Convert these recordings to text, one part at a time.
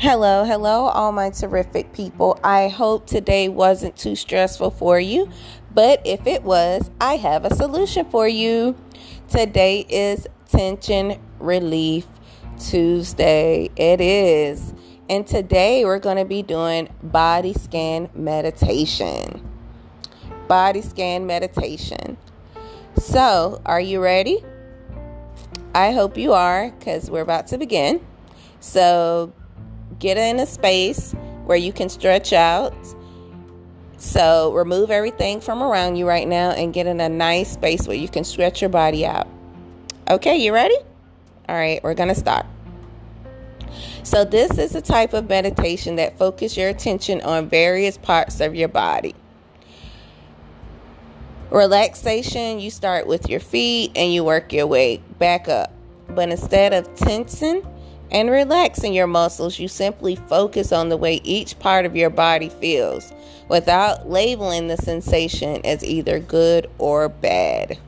Hello, hello, all my terrific people. I hope today wasn't too stressful for you, but if it was, I have a solution for you. Today is Tension Relief Tuesday. It is. And today we're going to be doing body scan meditation. Body scan meditation. So, are you ready? I hope you are because we're about to begin. So, get in a space where you can stretch out. So, remove everything from around you right now and get in a nice space where you can stretch your body out. Okay, you ready? All right, we're going to start. So, this is a type of meditation that focus your attention on various parts of your body. Relaxation, you start with your feet and you work your way back up. But instead of tensing and relaxing your muscles, you simply focus on the way each part of your body feels without labeling the sensation as either good or bad.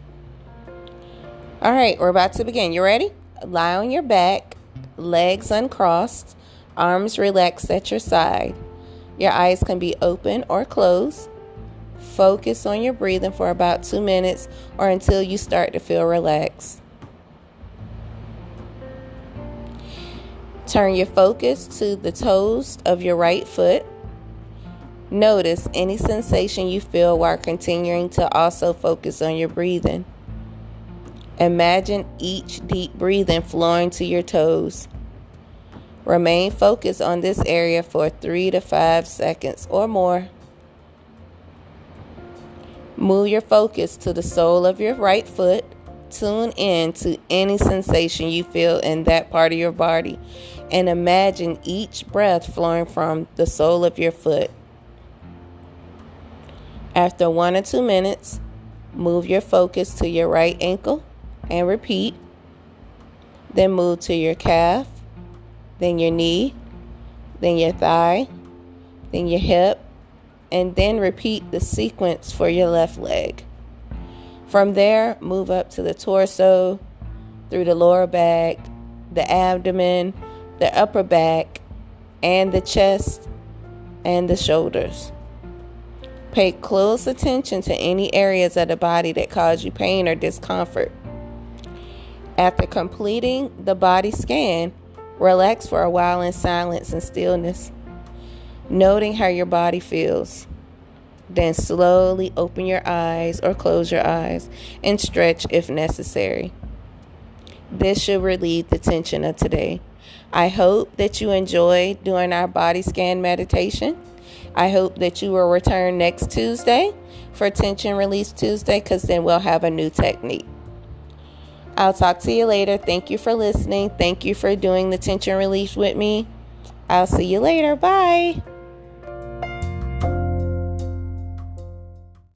All right, we're about to begin. You ready? Lie on your back, legs uncrossed, arms relaxed at your side. Your eyes can be open or closed. Focus on your breathing for about two minutes or until you start to feel relaxed. Turn your focus to the toes of your right foot. Notice any sensation you feel while continuing to also focus on your breathing. Imagine each deep breathing flowing to your toes. Remain focused on this area for three to five seconds or more. Move your focus to the sole of your right foot. Tune in to any sensation you feel in that part of your body and imagine each breath flowing from the sole of your foot. After one or two minutes, move your focus to your right ankle and repeat. Then move to your calf, then your knee, then your thigh, then your hip, and then repeat the sequence for your left leg. From there, move up to the torso, through the lower back, the abdomen, the upper back, and the chest and the shoulders. Pay close attention to any areas of the body that cause you pain or discomfort. After completing the body scan, relax for a while in silence and stillness noting how your body feels. Then slowly open your eyes or close your eyes and stretch if necessary. This should relieve the tension of today. I hope that you enjoyed doing our body scan meditation. I hope that you will return next Tuesday for Tension Release Tuesday because then we'll have a new technique. I'll talk to you later. Thank you for listening. Thank you for doing the tension release with me. I'll see you later. Bye.